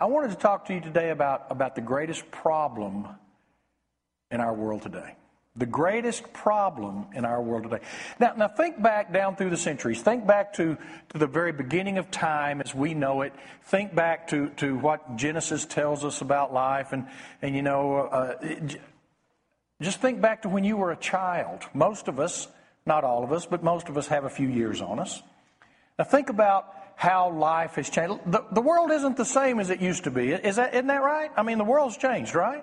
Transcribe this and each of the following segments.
I wanted to talk to you today about, about the greatest problem in our world today. The greatest problem in our world today. Now, now think back down through the centuries. Think back to, to the very beginning of time as we know it. Think back to, to what Genesis tells us about life. And, and you know, uh, just think back to when you were a child. Most of us, not all of us, but most of us have a few years on us. Now think about how life has changed. The, the world isn't the same as it used to be. Is that, isn't that right? I mean, the world's changed, right?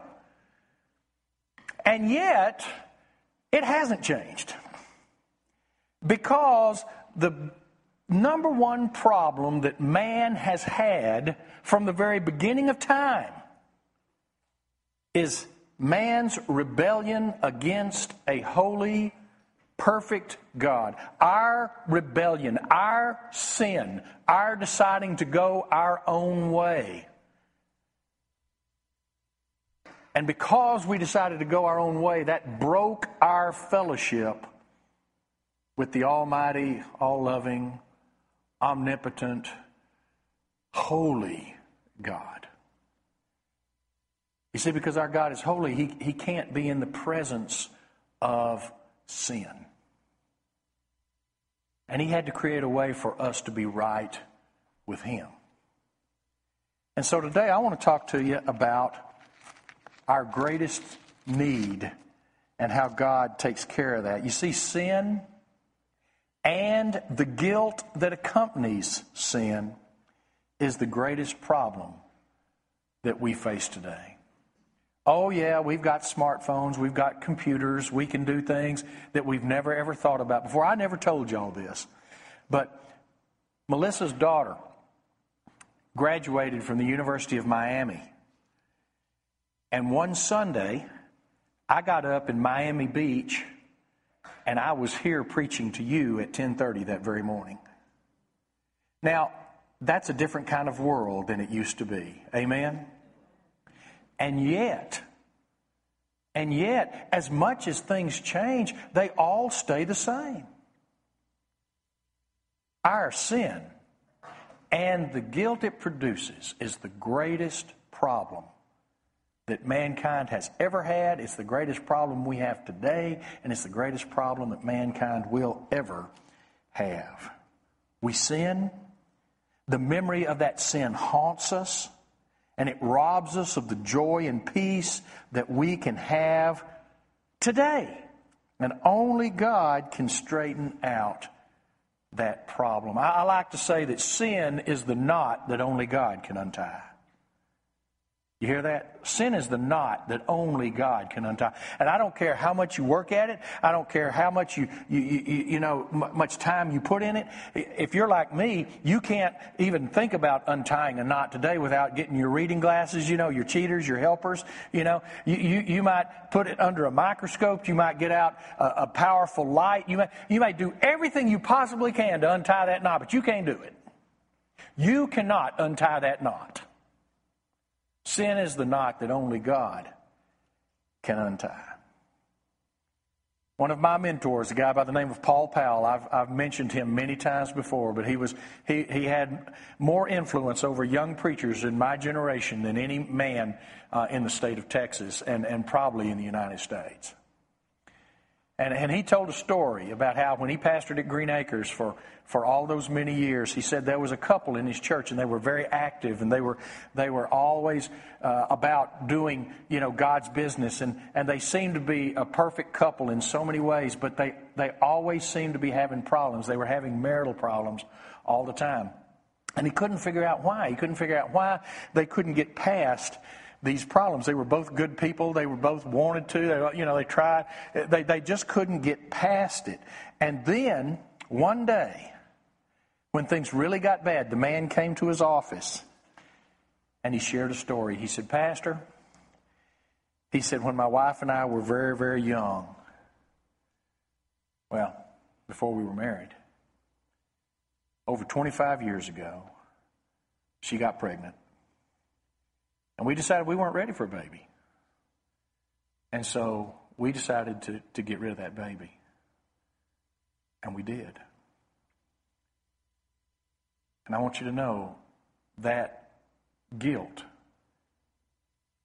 And yet, it hasn't changed. Because the number one problem that man has had from the very beginning of time is man's rebellion against a holy, perfect God. Our rebellion, our sin, our deciding to go our own way. And because we decided to go our own way, that broke our fellowship with the Almighty, all loving, omnipotent, holy God. You see, because our God is holy, He, he can't be in the presence of sin. And He had to create a way for us to be right with Him. And so today I want to talk to you about our greatest need and how God takes care of that. You see, sin and the guilt that accompanies sin is the greatest problem that we face today. Oh, yeah, we've got smartphones, we've got computers, we can do things that we've never ever thought about before. I never told y'all this, but Melissa's daughter graduated from the University of Miami. And one Sunday, I got up in Miami Beach and I was here preaching to you at 10:30 that very morning. Now, that's a different kind of world than it used to be. Amen. And yet, and yet, as much as things change, they all stay the same. Our sin and the guilt it produces is the greatest problem that mankind has ever had. It's the greatest problem we have today, and it's the greatest problem that mankind will ever have. We sin. The memory of that sin haunts us and it robs us of the joy and peace that we can have today. And only God can straighten out that problem. I, I, like to say that sin is the knot that only God can untie. You hear that? Sin is the knot that only God can untie. And I don't care how much you work at it. I don't care how much you, you, you, you know, m- much time you put in it. If you're like me, you can't even think about untying a knot today without getting your reading glasses, you know, your cheaters, your helpers, you know. You, you, you might put it under a microscope. You might get out a, a powerful light. You may, you may do everything you possibly can to untie that knot, but you can't do it. You cannot untie that knot. Sin is the knot that only God can untie. One of my mentors, a guy by the name of Paul Powell, I've, I've mentioned him many times before, but he, was, he, he had more influence over young preachers in my generation than any man uh, in the state of Texas and, and probably in the United States. And, and he told a story about how when he pastored at Green Acres for, for all those many years, he said there was a couple in his church and they were very active and they were, they were always uh, about doing, you know, God's business. And, and they seemed to be a perfect couple in so many ways, but they, they always seemed to be having problems. They were having marital problems all the time. And he couldn't figure out why. He couldn't figure out why they couldn't get past these problems. They were both good people. They were both wanted to. They, you know, they tried. They, they just couldn't get past it. And then one day, when things really got bad, the man came to his office and he shared a story. He said, Pastor, he said, when my wife and I were very, very young, well, before we were married, over 25 years ago, she got pregnant. And we decided we weren't ready for a baby. And so we decided to, to get rid of that baby. And we did. And I want you to know that guilt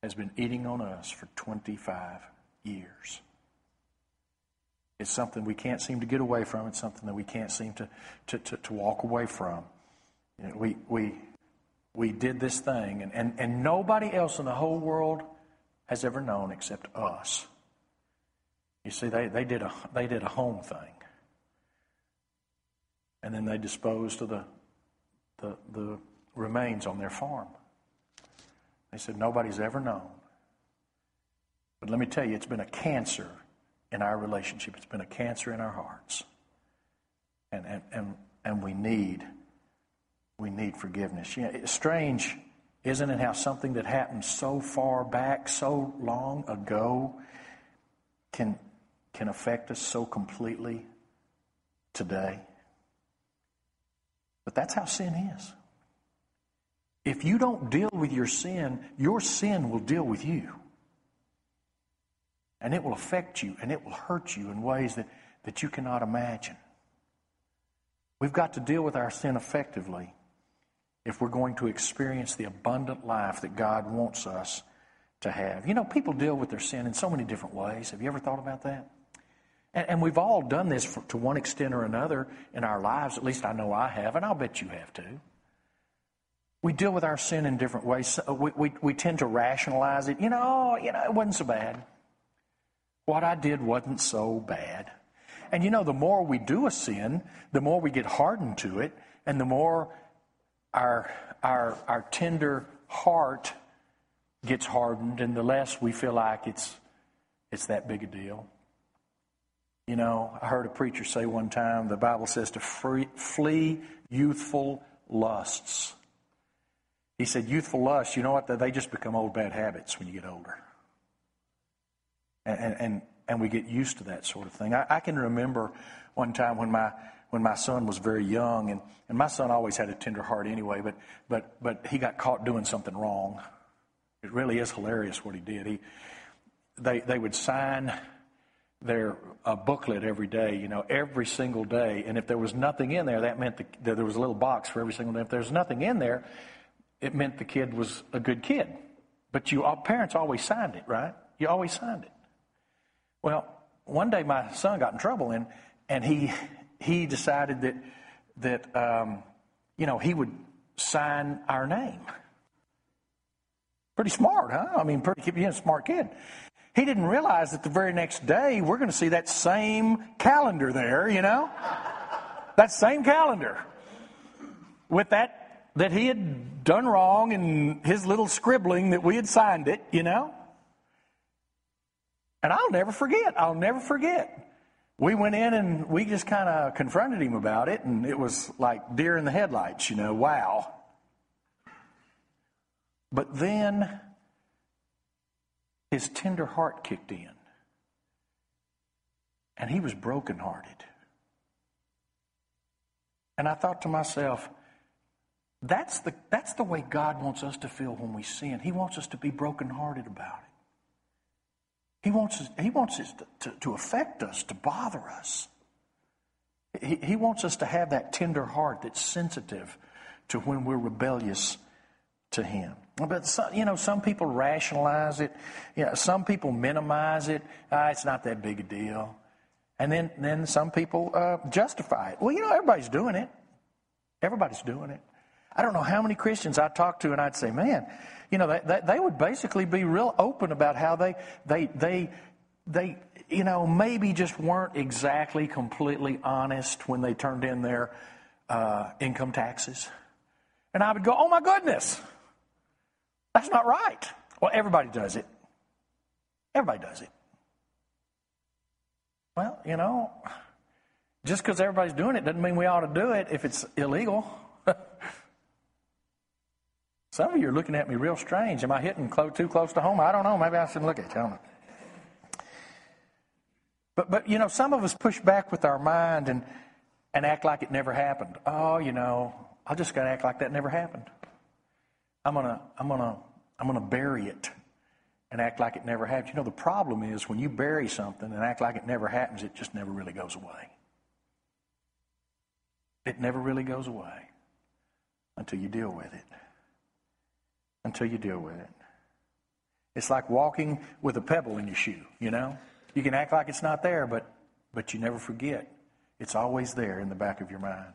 has been eating on us for 25 years. It's something we can't seem to get away from. It's something that we can't seem to, to, to, to walk away from. You know, we, we, we did this thing, and, and, and nobody else in the whole world has ever known except us. You see, they, they, did a, they did a home thing. And then they disposed of the, the, the remains on their farm. They said, nobody's ever known. But let me tell you, it's been a cancer in our relationship. It's been a cancer in our hearts. And, and, and, and we need we need forgiveness. You know, it's strange, isn't it, how something that happened so far back, so long ago, can, can affect us so completely today? But that's how sin is. If you don't deal with your sin, your sin will deal with you. And it will affect you and it will hurt you in ways that, that you cannot imagine. We've got to deal with our sin effectively if we're going to experience the abundant life that God wants us to have. You know, people deal with their sin in so many different ways. Have you ever thought about that? And, and we've all done this for, to one extent or another in our lives. At least I know I have, and I'll bet you have too. We deal with our sin in different ways. Uh, we, we, we tend to rationalize it. You know, oh, you know, it wasn't so bad. What I did wasn't so bad. And you know, the more we do a sin, the more we get hardened to it, and the more our, our, our tender heart gets hardened, and the less we feel like it's, it's that big a deal. You know, I heard a preacher say one time the Bible says to free, flee youthful lusts. He said, youthful lusts, you know what? They just become old bad habits when you get older. And, and, and we get used to that sort of thing. I, I can remember one time when my, when my son was very young, and, and my son always had a tender heart anyway, but, but, but he got caught doing something wrong. It really is hilarious what he did. He, they, they would sign their a booklet every day, you know, every single day. And if there was nothing in there, that meant the, that there was a little box for every single day. If there's nothing in there, it meant the kid was a good kid. But you parents always signed it, right? You always signed it. Well, one day my son got in trouble and, and he, he decided that, that um, you know, he would sign our name. Pretty smart, huh? I mean, pretty, being a smart kid. He didn't realize that the very next day we're going to see that same calendar there, you know? that same calendar with that that he had done wrong and his little scribbling that we had signed it, you know? And I'll never forget. I'll never forget. We went in and we just kind of confronted him about it, and it was like deer in the headlights, you know, wow. But then his tender heart kicked in, and he was brokenhearted. And I thought to myself, that's the, that's the way God wants us to feel when we sin. He wants us to be brokenhearted about it. He wants, us, he wants it to, to, to affect us, to bother us. He, he wants us to have that tender heart that's sensitive to when we're rebellious to Him. But some, you know, some people rationalize it. You know, some people minimize it. Ah, it's not that big a deal. And then, then some people uh, justify it. Well, you know, everybody's doing it. Everybody's doing it. I don't know how many Christians I talk to, and I'd say, man, you know, they, they would basically be real open about how they, they, they, they, you know, maybe just weren't exactly completely honest when they turned in their uh, income taxes. And I would go, oh my goodness, that's not right. Well, everybody does it. Everybody does it. Well, you know, just because everybody's doing it doesn't mean we ought to do it if it's illegal. Some of you are looking at me real strange. Am I hitting too close to home? I don't know. Maybe I shouldn't look at you. I don't know. But, but you know, some of us push back with our mind and, and act like it never happened. Oh, you know, I just got to act like that never happened. I'm gonna, I'm gonna, I'm gonna bury it and act like it never happened. You know, the problem is when you bury something and act like it never happens, it just never really goes away. It never really goes away until you deal with it. Until you deal with it. It's like walking with a pebble in your shoe, you know? You can act like it's not there, but, but you never forget. It's always there in the back of your mind.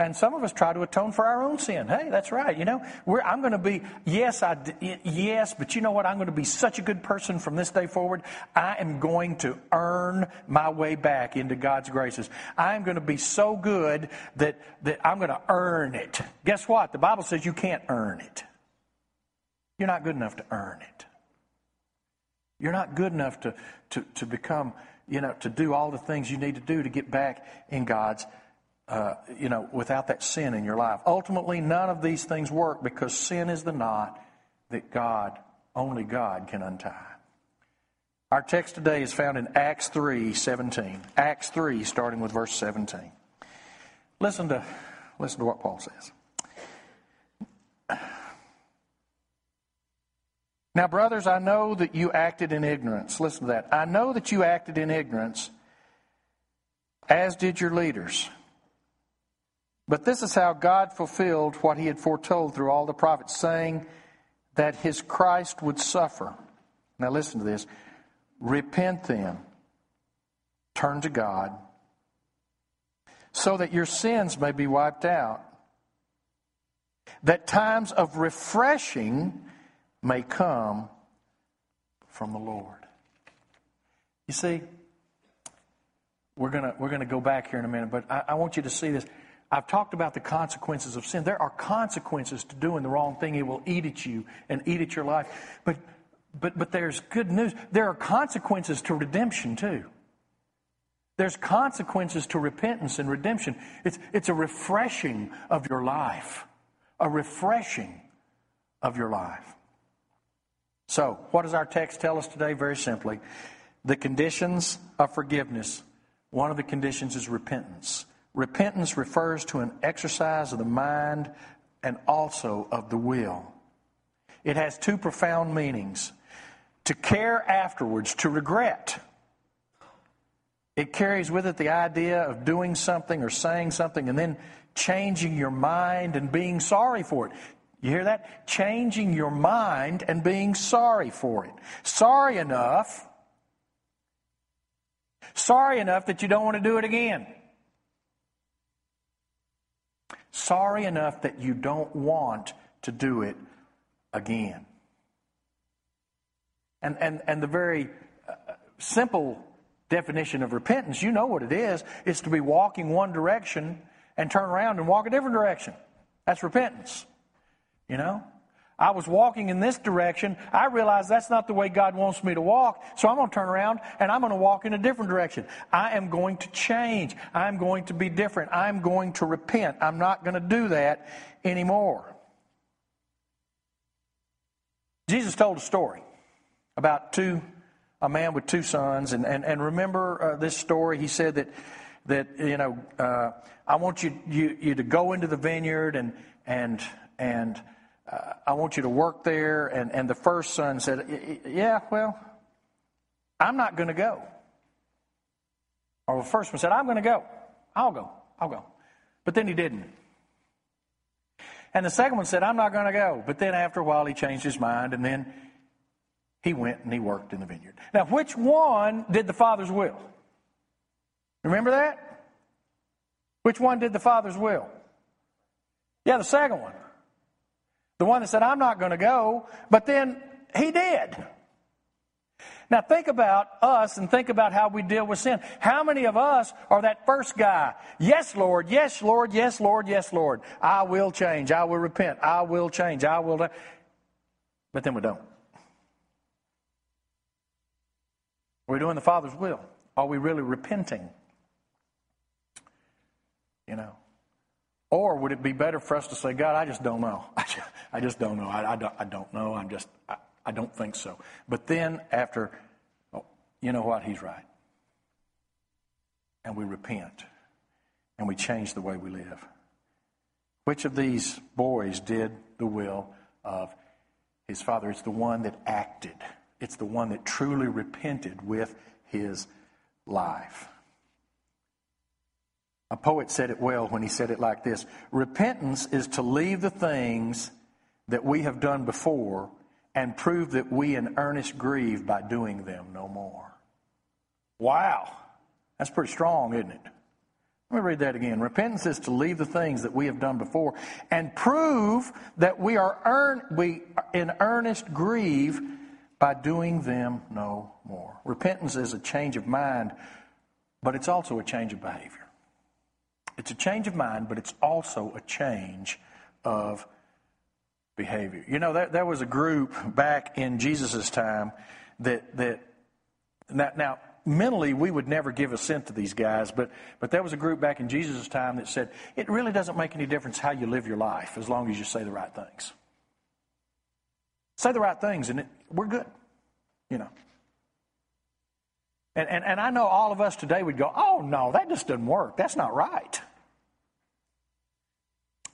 And some of us try to atone for our own sin. Hey, that's right. You know, I'm going to be, yes, I, yes, but you know what? I'm going to be such a good person from this day forward. I am going to earn my way back into God's graces. I'm going to be so good that, that I'm going to earn it. Guess what? The Bible says you can't earn it. You're not good enough to earn it. You're not good enough to, to, to become, you know, to do all the things you need to do to get back in God's uh, you know, without that sin in your life. Ultimately, none of these things work because sin is the knot that God, only God, can untie. Our text today is found in Acts 3 17. Acts 3, starting with verse 17. Listen to, listen to what Paul says. Now, brothers, I know that you acted in ignorance. Listen to that. I know that you acted in ignorance, as did your leaders. But this is how God fulfilled what he had foretold through all the prophets, saying that his Christ would suffer. Now listen to this. Repent then, turn to God, so that your sins may be wiped out, that times of refreshing may come from the Lord. You see, we're going we're gonna go back here in a minute, but I, I want you to see this. I've talked about the consequences of sin. There are consequences to doing the wrong thing. It will eat at you and eat at your life. But, but, but there's good news. There are consequences to redemption, too. There's consequences to repentance and redemption. It's, it's a refreshing of your life. A refreshing of your life. So, what does our text tell us today? Very simply, the conditions of forgiveness. One of the conditions is repentance. Repentance refers to an exercise of the mind and also of the will. It has two profound meanings to care afterwards, to regret. It carries with it the idea of doing something or saying something and then changing your mind and being sorry for it. You hear that? Changing your mind and being sorry for it. Sorry enough. Sorry enough that you don't want to do it again. Sorry enough that you don't want to do it again. And, and, and the very uh, simple definition of repentance, you know what it is, is to be walking one direction and turn around and walk a different direction. That's repentance. You know? I was walking in this direction. I realized that's not the way God wants me to walk. So I'm going to turn around and I'm going to walk in a different direction. I am going to change. I'm going to be different. I'm going to repent. I'm not going to do that anymore. Jesus told a story about two, a man with two sons. And, and, and remember uh, this story? He said that, that you know, uh, I want you, you, you to go into the vineyard and, and, and, I want you to work there. And, and the first son said, Yeah, well, I'm not going to go. Or the first one said, I'm going to go. I'll go. I'll go. But then he didn't. And the second one said, I'm not going to go. But then after a while, he changed his mind and then he went and he worked in the vineyard. Now, which one did the Father's will? Remember that? Which one did the Father's will? Yeah, the second one. The one that said, I'm not going to go, but then he did. Now think about us and think about how we deal with sin. How many of us are that first guy? Yes, Lord. Yes, Lord. Yes, Lord. Yes, Lord. I will change. I will repent. I will change. I will. But then we don't. Are we doing the Father's will? Are we really repenting? You know. Or would it be better for us to say, God, I just don't know. I just, don't know. I, I, don't, I don't know. I'm just, I, I don't think so. But then after, oh, you know what? He's right. And we repent and we change the way we live. Which of these boys did the will of his father? It's the one that acted, it's the one that truly repented with his life. A poet said it well when he said it like this Repentance is to leave the things that we have done before and prove that we in earnest grieve by doing them no more. Wow. That's pretty strong, isn't it? Let me read that again. Repentance is to leave the things that we have done before and prove that we are earn, we in earnest grieve by doing them no more. Repentance is a change of mind, but it's also a change of behavior. It's a change of mind, but it's also a change of behavior. You know, there, there was a group back in Jesus' time that, that now, now, mentally we would never give a cent to these guys, but, but there was a group back in Jesus' time that said, it really doesn't make any difference how you live your life as long as you say the right things. Say the right things and it, we're good, you know. And, and, and I know all of us today would go, oh no, that just doesn't work. That's not right.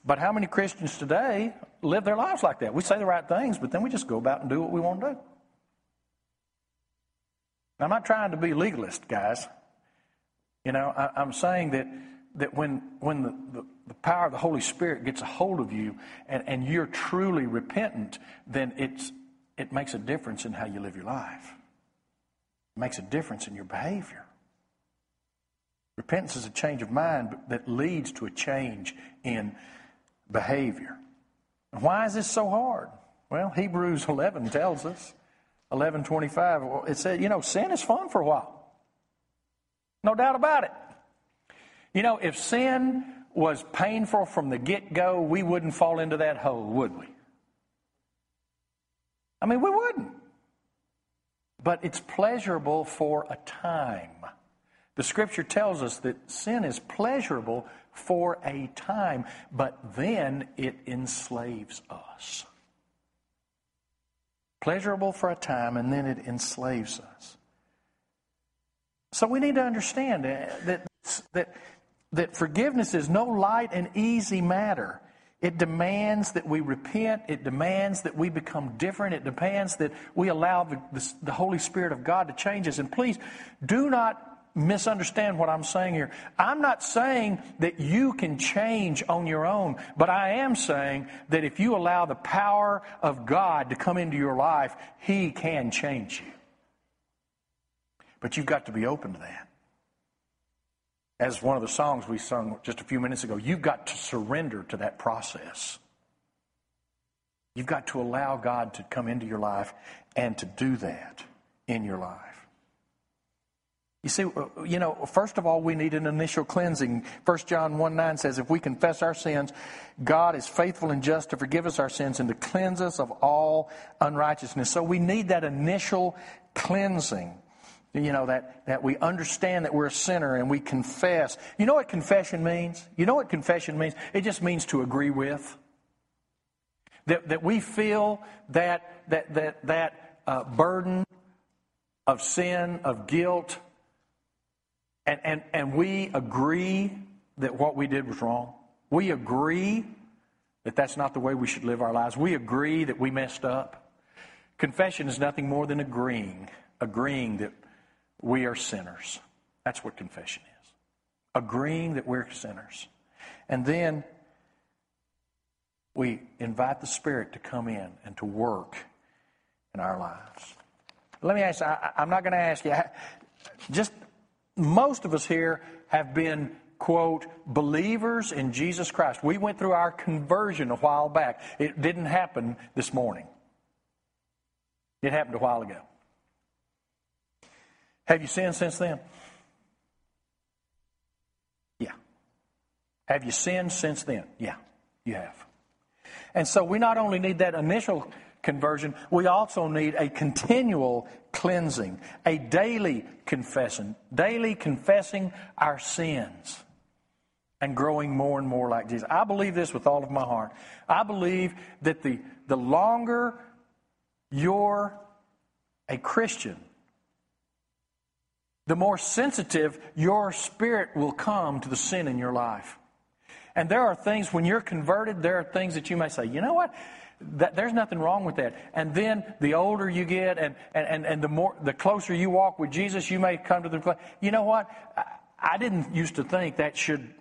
But how many Christians today live their lives like that? We say the right things, but then we just go about and do what we want to do. I'm not trying to be legalist, guys. You know, I, am saying that, that when, when the, the, the, power of the Holy Spirit gets a hold of you and, and you're truly repentant, then it's, it makes a difference in how you live your life. It makes a difference in your behavior. Repentance is a change of mind that leads to a change in behavior. Why is this so hard? Well, Hebrews 11 tells us. 11:25 it said, you know, sin is fun for a while. No doubt about it. You know, if sin was painful from the get-go, we wouldn't fall into that hole, would we? I mean, we wouldn't. But it's pleasurable for a time. The scripture tells us that sin is pleasurable for a time, but then it enslaves us pleasurable for a time, and then it enslaves us. So we need to understand that, that, that forgiveness is no light and easy matter. It demands that we repent. It demands that we become different. It demands that we allow the, the, the Holy Spirit of God to change us. And please do not misunderstand what I'm saying here. I'm not saying that you can change on your own, but I am saying that if you allow the power of God to come into your life, He can change you. But you've got to be open to that. As one of the songs we sung just a few minutes ago, you've got to surrender to that process. You've got to allow God to come into your life and to do that in your life. You see, uh, you know, first of all, we need an initial cleansing. 1 John 1 9 says, If we confess our sins, God is faithful and just to forgive us our sins and to cleanse us of all unrighteousness. So we need that initial cleansing. You know, that, that we understand that we're a sinner and we confess. You know what confession means? You know what confession means? It just means to agree with. That, that we feel that, that, that, that uh, burden of sin, of guilt, and, and, and we agree that what we did was wrong. We agree that that's not the way we should live our lives. We agree that we messed up. Confession is nothing more than agreeing, agreeing that we are sinners. That's what confession is. Agreeing that we're sinners. And then we invite the Spirit to come in and to work in our lives. Let me ask I, am not going to ask you, just most of us here have been, quote, believers in Jesus Christ. We went through our conversion a while back. It didn't happen this morning, it happened a while ago. Have you sinned since then? Yeah. Have you sinned since then? Yeah, you have. And so we not only need that initial conversion, we also need a continual cleansing, a daily confession, daily confessing our sins and growing more and more like Jesus. I believe this with all of my heart. I believe that the, the longer you're a Christian, the more sensitive your spirit will come to the sin in your life. And there are things, when you're converted, there are things that you may say, you know what? That, there's nothing wrong with that. And then the older you get and, and, and the more the closer you walk with Jesus, you may come to the. You know what? I, I didn't used to think that should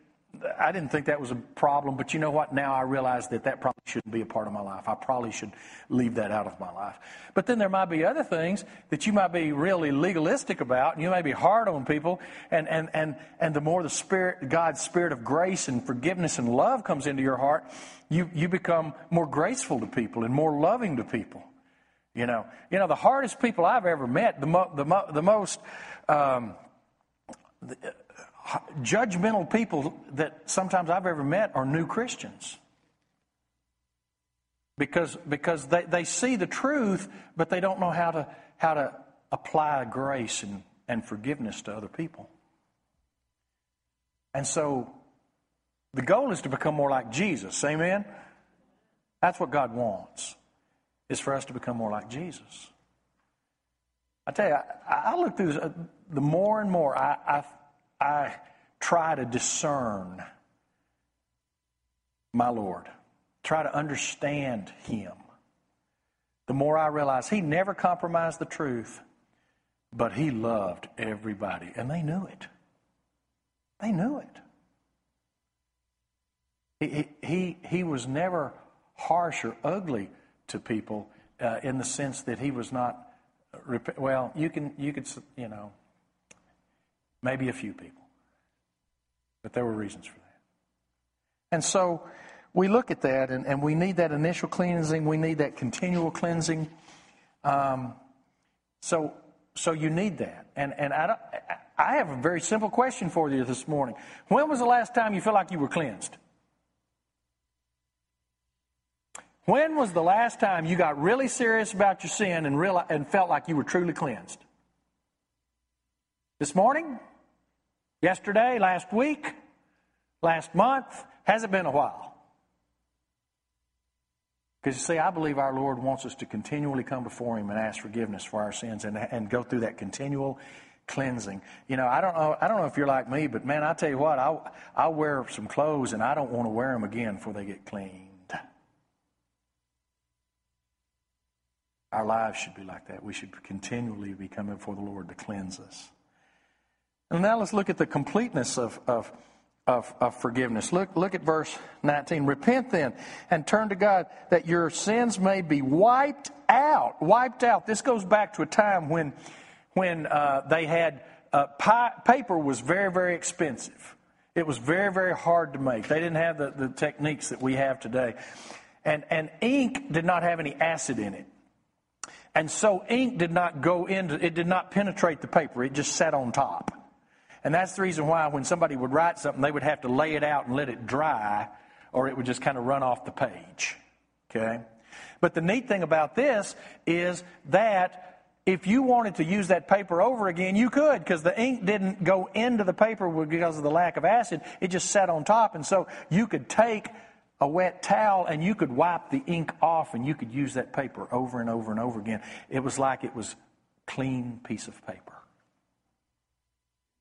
I didn't think that was a problem, but you know what? Now I realize that that probably shouldn't be a part of my life. I probably should leave that out of my life. But then there might be other things that you might be really legalistic about, and you may be hard on people, and, and, and, and the more the Spirit, God's Spirit of grace and forgiveness and love comes into your heart, you, you become more graceful to people and more loving to people. You know, you know the hardest people I've ever met, the, mo- the, mo- the most um, the, judgmental people that sometimes I've ever met are new Christians. Because, because they, they see the truth, but they don't know how to, how to apply grace and, and forgiveness to other people. And so the goal is to become more like Jesus. Amen? That's what God wants is for us to become more like Jesus. I tell you, I, I look through this, uh, the more and more I, I, I try to discern my Lord, try to understand Him, the more I realize He never compromised the truth, but He loved everybody, and they knew it. They knew it. He, he, he was never harsh or ugly to people uh, in the sense that he was not. Well, you can you could you know maybe a few people, but there were reasons for that. And so we look at that, and, and we need that initial cleansing. We need that continual cleansing. Um, so so you need that. And and I, I have a very simple question for you this morning. When was the last time you felt like you were cleansed? When was the last time you got really serious about your sin and, real, and felt like you were truly cleansed? This morning? Yesterday? Last week? Last month? Has it been a while? Because you see, I believe our Lord wants us to continually come before Him and ask forgiveness for our sins and, and go through that continual cleansing. You know, I don't know. I don't know if you're like me, but man, I tell you what, I I wear some clothes and I don't want to wear them again before they get cleaned. Our lives should be like that. We should continually be coming before the Lord to cleanse us. And now let's look at the completeness of, of, of, of, forgiveness. Look, look at verse 19. Repent then and turn to God that your sins may be wiped out. Wiped out. This goes back to a time when, when uh, they had uh, pi- paper was very, very expensive. It was very, very hard to make. They didn't have the, the techniques that we have today. And, and ink did not have any acid in it. And so ink did not go into, it did not penetrate the paper. It just sat on top. And that's the reason why when somebody would write something, they would have to lay it out and let it dry, or it would just kind of run off the page. Okay? But the neat thing about this is that if you wanted to use that paper over again, you could because the ink didn't go into the paper because of the lack of acid. It just sat on top. And so you could take a wet towel and you could wipe the ink off and you could use that paper over and over and over again. It was like it was a clean piece of paper.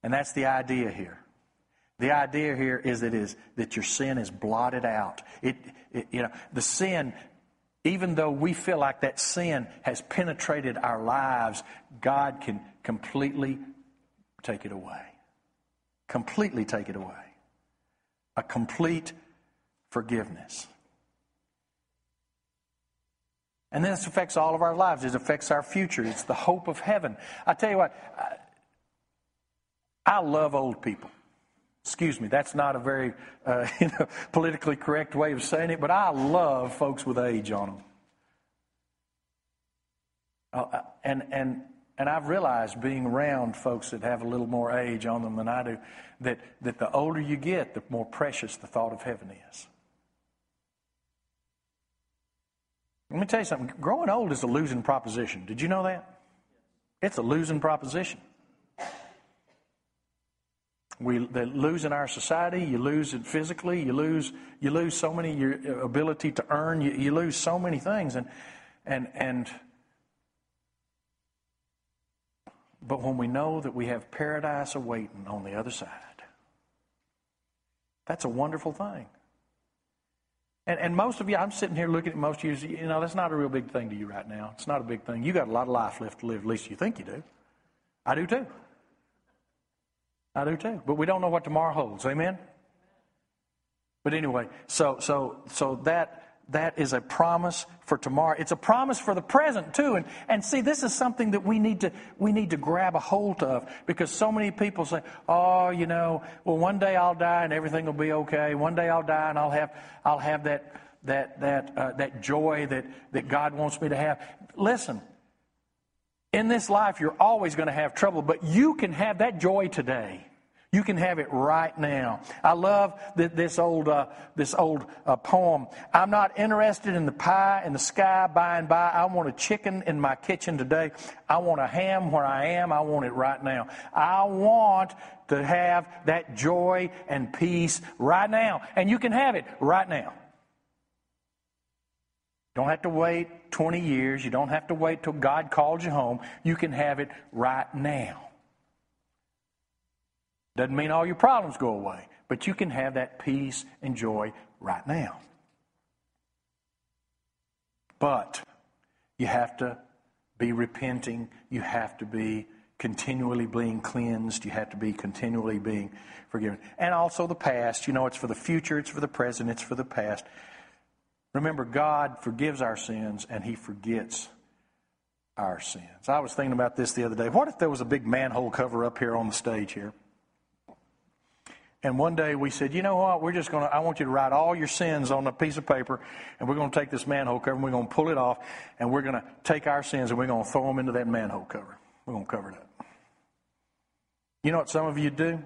And that's the idea here. The idea here is that is that your sin is blotted out. It, it, you know the sin, even though we feel like that sin has penetrated our lives, God can completely take it away. Completely take it away. A complete forgiveness. And this affects all of our lives. It affects our future. It's the hope of heaven. I tell you what, I, love old people. Excuse me, that's not a very uh, you know, politically correct way of saying it, but I love folks with age on them. Uh, and, and, and I've realized being around folks that have a little more age on them than I do, that, that the older you get, the more precious the thought of heaven is. Let me tell you something. Growing old is a losing proposition. Did you know that? It's a losing proposition. We lose in our society. You lose it physically. You lose you lose so many your ability to earn. You, you lose so many things, and and and. But when we know that we have paradise awaiting on the other side, that's a wonderful thing. And, and most of you, I'm sitting here looking at most of you, you know, that's not a real big thing to you right now. It's not a big thing. You got a lot of life left to live, at least you think you do. I do too. I do too. But we don't know what tomorrow holds. Amen? But anyway, so so so that that is a promise for tomorrow. It's a promise for the present too. And, and see, this is something that we need to, we need to grab a hold of because so many people say, oh, you know, well, one day I'll die and everything will be okay. One day I'll die and I'll have, I'll have that, that, that, uh, that joy that, that God wants me to have. Listen, in this life, you're always going to have trouble, but you can have that joy today. You can have it right now. I love this old, uh, this old uh, poem. I'm not interested in the pie in the sky by and by. I want a chicken in my kitchen today. I want a ham where I am. I want it right now. I want to have that joy and peace right now. And you can have it right now. Don't have to wait 20 years. You don't have to wait till God calls you home. You can have it right now. Doesn't mean all your problems go away, but you can have that peace and joy right now. But you have to be repenting. You have to be continually being cleansed. You have to be continually being forgiven. And also the past. You know, it's for the future, it's for the present, it's for the past. Remember, God forgives our sins and He forgets our sins. I was thinking about this the other day. What if there was a big manhole cover up here on the stage here? And one day we said, you know what? We're just going to, I want you to write all your sins on a piece of paper, and we're going to take this manhole cover and we're going to pull it off, and we're going to take our sins and we're going to throw them into that manhole cover. We're going to cover it up. You know what some of you do?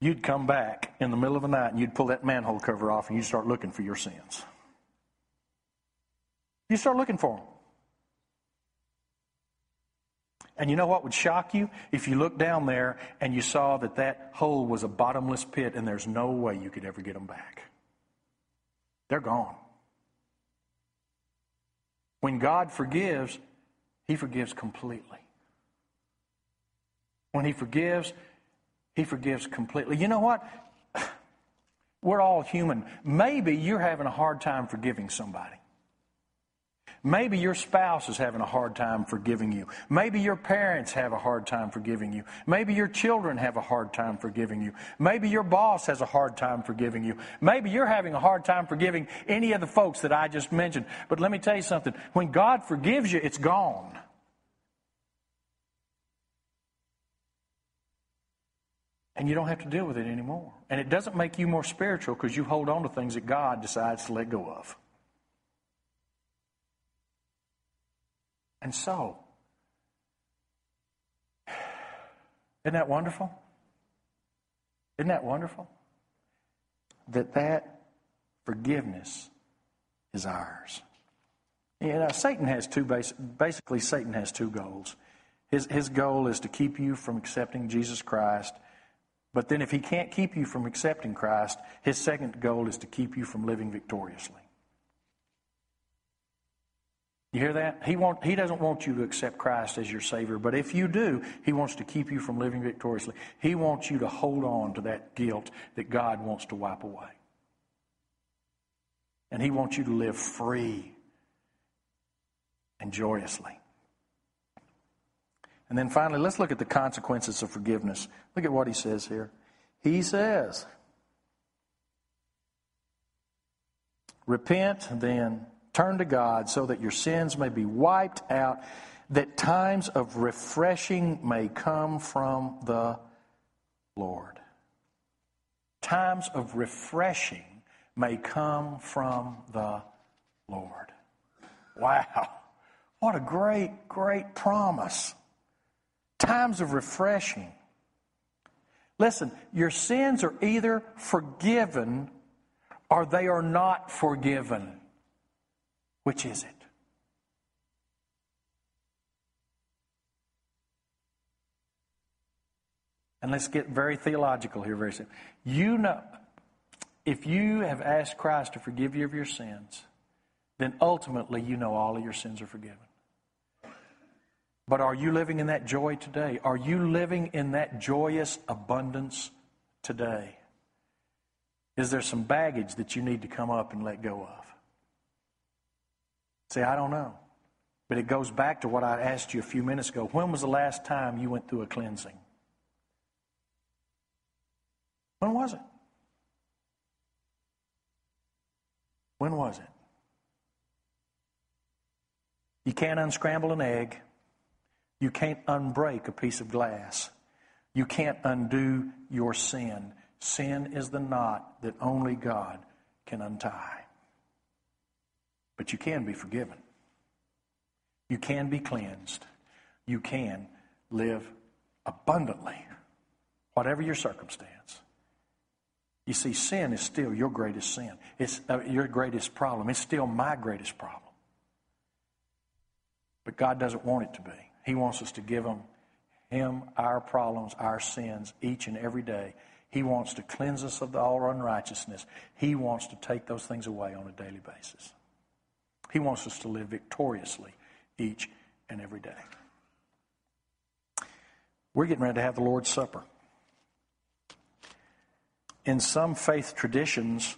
You'd come back in the middle of the night and you'd pull that manhole cover off and you'd start looking for your sins. You start looking for them. And you know what would shock you? If you looked down there and you saw that that hole was a bottomless pit and there's no way you could ever get them back. They're gone. When God forgives, He forgives completely. When He forgives, He forgives completely. You know what? We're all human. Maybe you're having a hard time forgiving somebody. Maybe your spouse is having a hard time forgiving you. Maybe your parents have a hard time forgiving you. Maybe your children have a hard time forgiving you. Maybe your boss has a hard time forgiving you. Maybe you're having a hard time forgiving any of the folks that I just mentioned. But let me tell you something. When God forgives you, it's gone. And you don't have to deal with it anymore. And it doesn't make you more spiritual because you hold on to things that God decides to let go of. And so, isn't that wonderful? Isn't that wonderful? That that forgiveness is ours. You know, Satan has two basic, basically Satan has two goals. His, his goal is to keep you from accepting Jesus Christ. But then if he can't keep you from accepting Christ, his second goal is to keep you from living victoriously. You hear that? He, want, he doesn't want you to accept Christ as your Savior, but if you do, He wants to keep you from living victoriously. He wants you to hold on to that guilt that God wants to wipe away. And He wants you to live free and joyously. And then finally, let's look at the consequences of forgiveness. Look at what He says here. He says, Repent then Turn to God so that your sins may be wiped out, that times of refreshing may come from the Lord. Times of refreshing may come from the Lord. Wow. What a great, great promise. Times of refreshing. Listen, your sins are either forgiven or they are not forgiven. Which is it? And let's get very theological here very soon. You know, if you have asked Christ to forgive you of your sins, then ultimately you know all of your sins are forgiven. But are you living in that joy today? Are you living in that joyous abundance today? Is there some baggage that you need to come up and let go of? Say, I don't know. But it goes back to what I asked you a few minutes ago. When was the last time you went through a cleansing? When was it? When was it? You can't unscramble an egg. You can't unbreak a piece of glass. You can't undo your sin. Sin is the knot that only God can untie. But you can be forgiven. You can be cleansed. You can live abundantly, whatever your circumstance. You see, sin is still your greatest sin. It's uh, your greatest problem. It's still my greatest problem. But God doesn't want it to be. He wants us to give him, him our problems, our sins, each and every day. He wants to cleanse us of all unrighteousness. He wants to take those things away on a daily basis. He wants us to live victoriously each and every day. We're getting ready to have the Lord's Supper. In some faith traditions,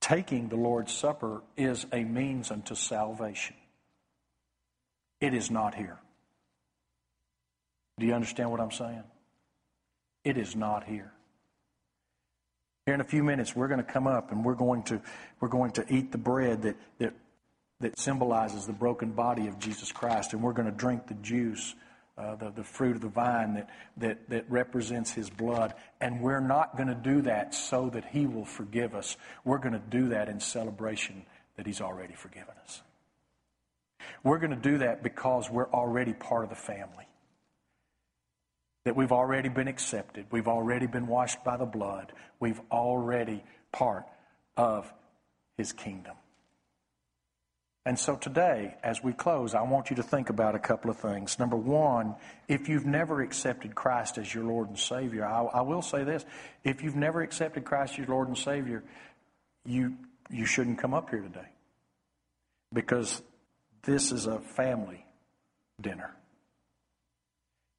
taking the Lord's Supper is a means unto salvation. It is not here. Do you understand what I'm saying? It is not here. Here in a few minutes, we're going to come up and we're going to, we're going to eat the bread that, that, that symbolizes the broken body of Jesus Christ, and we're going to drink the juice, uh, the, the fruit of the vine that, that, that represents his blood. And we're not going to do that so that he will forgive us. We're going to do that in celebration that he's already forgiven us. We're going to do that because we're already part of the family. That we've already been accepted. We've already been washed by the blood. We've already part of his kingdom. And so today, as we close, I want you to think about a couple of things. Number one, if you've never accepted Christ as your Lord and Savior, I, I will say this. If you've never accepted Christ as your Lord and Savior, you, you shouldn't come up here today. Because this is a family dinner.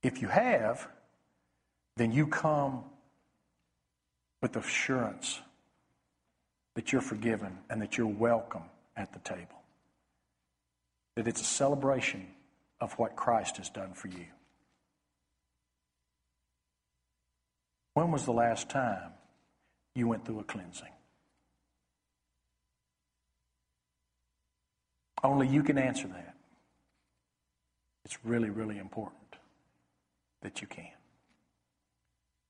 If you have, then you come with assurance that you're forgiven and that you're welcome at the table. That it's a celebration of what Christ has done for you. When was the last time you went through a cleansing? Only you can answer that. It's really, really important that you can.